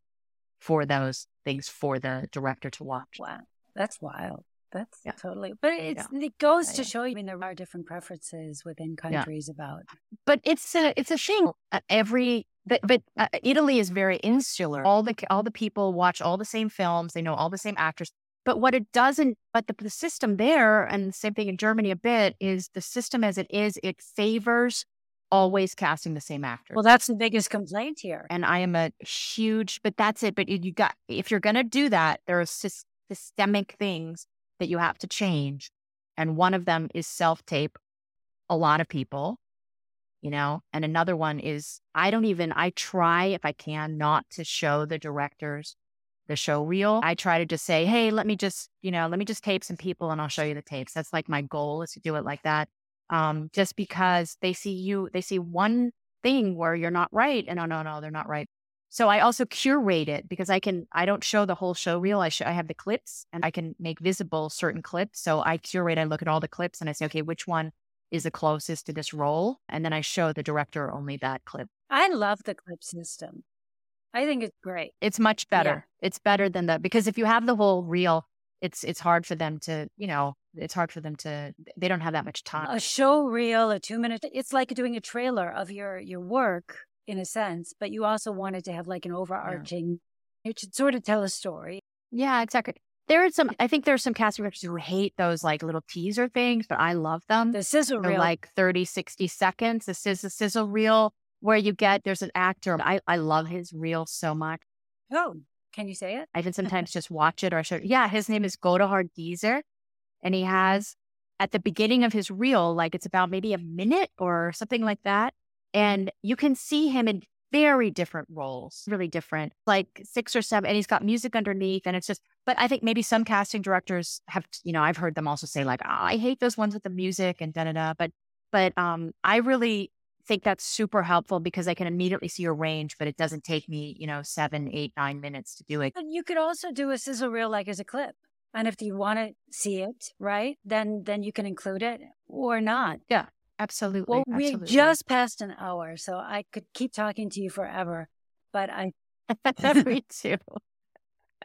for those things for the director to watch. Wow. That's wild. That's yeah. totally, but it's, yeah. it goes to show you, I mean, there are different preferences within countries about. But it's a, it's a shame. Uh, every, but, but uh, Italy is very insular. All the, all the people watch all the same films. They know all the same actors. But what it doesn't, but the, the system there, and the same thing in Germany a bit, is the system as it is, it favors always casting the same actor. Well, that's the biggest complaint here. And I am a huge, but that's it. But you got, if you're going to do that, there are systemic things that you have to change. And one of them is self tape a lot of people, you know, and another one is I don't even, I try if I can not to show the directors the show reel. I try to just say, hey, let me just, you know, let me just tape some people and I'll show you the tapes. That's like my goal is to do it like that um, just because they see you, they see one thing where you're not right. And oh, no, no, they're not right. So I also curate it because I can, I don't show the whole show reel. I, show, I have the clips and I can make visible certain clips. So I curate, I look at all the clips and I say, okay, which one is the closest to this role? And then I show the director only that clip. I love the clip system. I think it's great. It's much better. Yeah. It's better than the, because if you have the whole reel, it's it's hard for them to you know it's hard for them to they don't have that much time. A show reel a two minute it's like doing a trailer of your your work in a sense but you also wanted to have like an overarching yeah. it should sort of tell a story. Yeah exactly. There are some i think there are some casting directors who hate those like little teaser things but i love them. The sizzle They're reel. like 30 60 seconds this is a sizzle reel where you get there's an actor i i love his reel so much. Oh can you say it? I can sometimes just watch it or I show. Yeah, his name is Godehard Giese, and he has at the beginning of his reel, like it's about maybe a minute or something like that, and you can see him in very different roles, really different, like six or seven, and he's got music underneath, and it's just. But I think maybe some casting directors have, you know, I've heard them also say like, oh, I hate those ones with the music and da da da. But but um, I really think that's super helpful because I can immediately see your range, but it doesn't take me, you know, seven, eight, nine minutes to do it. And you could also do a sizzle reel like as a clip. And if you want to see it, right, then then you can include it or not. Yeah, absolutely. Well, absolutely. we just passed an hour, so I could keep talking to you forever. But I me too.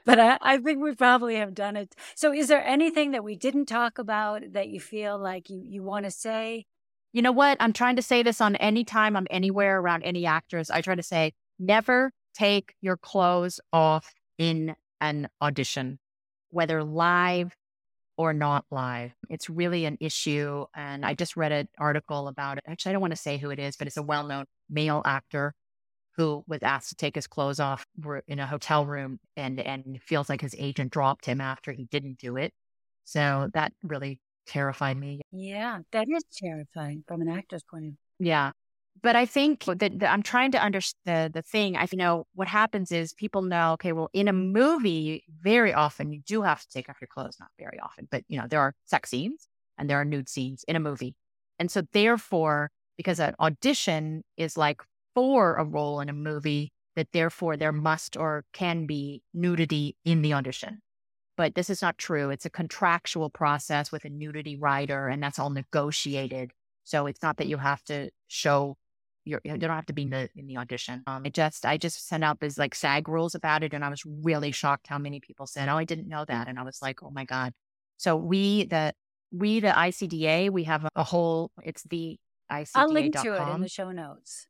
But I, I think we probably have done it. So is there anything that we didn't talk about that you feel like you, you want to say you know what? I'm trying to say this on any time I'm anywhere around any actors. I try to say, never take your clothes off in an audition, whether live or not live. It's really an issue. And I just read an article about it. Actually, I don't want to say who it is, but it's a well known male actor who was asked to take his clothes off in a hotel room and, and feels like his agent dropped him after he didn't do it. So that really terrified me. Yeah, that is terrifying from an actor's point of view. Yeah. But I think that, I'm trying to understand the, the thing. I know what happens is people know, okay, well, in a movie, very often you do have to take off your clothes. Not very often, but you know, there are sex scenes and there are nude scenes in a movie. And so, therefore, because an audition is like for a role in a movie, that therefore there must or can be nudity in the audition. But this is not true. It's a contractual process with a nudity rider, and that's all negotiated. So it's not that you have to show you're, you don't have to be in the in the audition. Um, I just I just sent out these like SAG rules about it, and I was really shocked how many people said, "Oh, I didn't know that," and I was like, "Oh my god!" So we the we the ICDA we have a, a whole. It's the ICDA. I'll link to it in the show notes.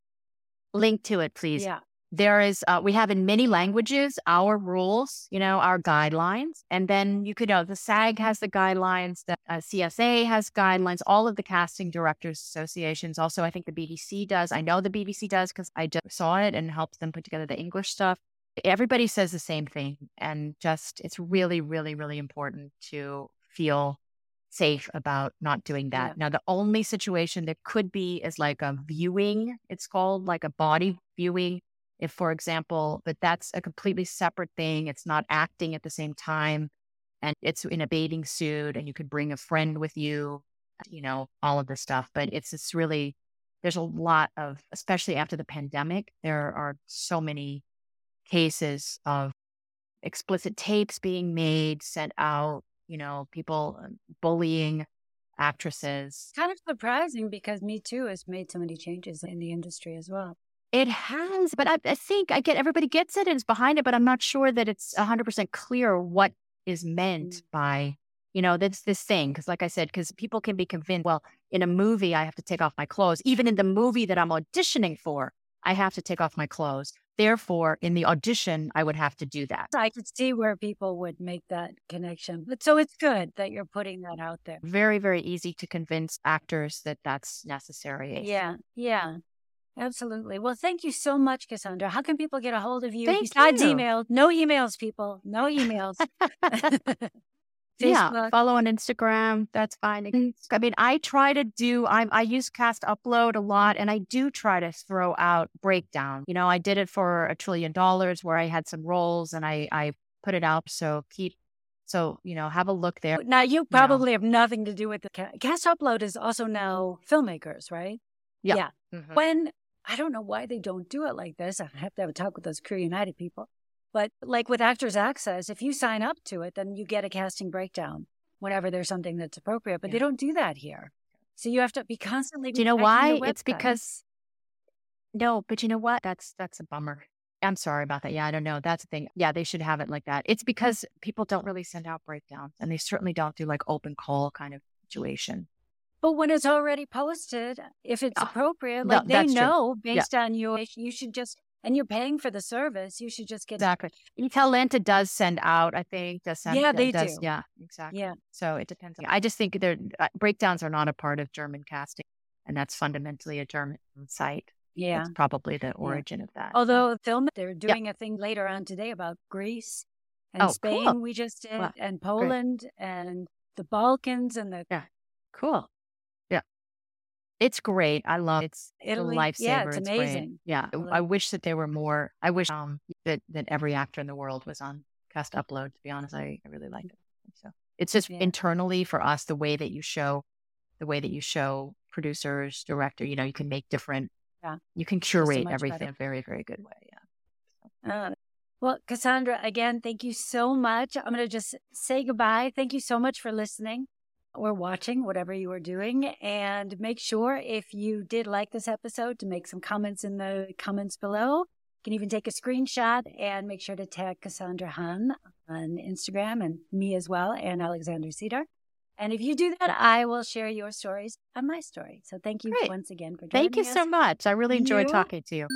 Link to it, please. Yeah there is uh, we have in many languages our rules you know our guidelines and then you could know the sag has the guidelines the uh, csa has guidelines all of the casting directors associations also i think the bbc does i know the bbc does because i just saw it and helped them put together the english stuff everybody says the same thing and just it's really really really important to feel safe about not doing that. Yeah. Now, the only situation that could be is like a viewing, it's called like a body viewing if, for example, but that's a completely separate thing. It's not acting at the same time and it's in a bathing suit and you could bring a friend with you, you know, all of this stuff. But it's, it's really, there's a lot of, especially after the pandemic, there are so many cases of explicit tapes being made, sent out, you know, people uh, bullying actresses. Kind of surprising because Me Too has made so many changes in the industry as well. It has, but I, I, think I get everybody gets it and is behind it, but I'm not sure that it's 100% clear what is meant mm. by, you know, this this thing. Because, like I said, because people can be convinced, well, in a movie, I have to take off my clothes. Even in the movie that I'm auditioning for, I have to take off my clothes. Therefore, in the audition, I would have to do that. I could see where people would make that connection. But so it's good that you're putting that out there. Very, very easy to convince actors that that's necessary. Yeah. Yeah. Absolutely. Well, thank you so much, Cassandra. How can people get a hold of you thank besides you. email? No emails, people. No emails. yeah, follow on Instagram. That's fine. I mean, I try to do. I I use Cast Upload a lot, and I do try to throw out breakdown. You know, I did it for a trillion dollars, where I had some roles, and I I put it out. So keep so, you know, have a look there. Now, you probably you know. have nothing to do with the cast upload is also now filmmakers, right? Yeah. yeah. Mm-hmm. When I don't know why they don't do it like this. I have to have a talk with those Crew United people. But like with Actors Access, if you sign up to it, then you get a casting breakdown whenever there's something that's appropriate. But yeah. they don't do that here. So you have to be constantly. Do you know why? It's because no, but you know what? That's that's a bummer. I'm sorry about that. Yeah, I don't know. That's the thing. Yeah, they should have it like that. It's because people don't really send out breakdowns, and they certainly don't do like open call kind of situation. But when it's already posted, if it's appropriate, like no, they know true. based yeah. on your, you should just, and you're paying for the service, you should just get exactly. Intelenta does send out, I think, does send. Yeah, they does, do. Yeah, exactly. Yeah. So it depends. I just think their uh, breakdowns are not a part of German casting, and that's fundamentally a German site. Yeah, that's probably the origin yeah. of that. Although film, they're doing a thing later on today about Greece and oh, Spain. Cool. We just did, and Poland Great. and the Balkans and the yeah, cool. It's great. I love it. it's Italy. a lifesaver. Yeah, it's, it's amazing. Great. Yeah, I wish that there were more. I wish um, that that every actor in the world was on Cast Upload. To be honest, I, I really like it. So it's just yeah. internally for us the way that you show, the way that you show producers, director. You know, you can make different. Yeah, you can curate everything better. in a very very good way. Yeah. So. Uh, well, Cassandra, again, thank you so much. I'm going to just say goodbye. Thank you so much for listening or watching, whatever you are doing. And make sure if you did like this episode to make some comments in the comments below. You can even take a screenshot and make sure to tag Cassandra Han on Instagram and me as well, Anne Alexandersieder. And if you do that, I will share your stories on my story. So thank you Great. once again for joining us Thank you us. so much. I really enjoyed you? talking to you.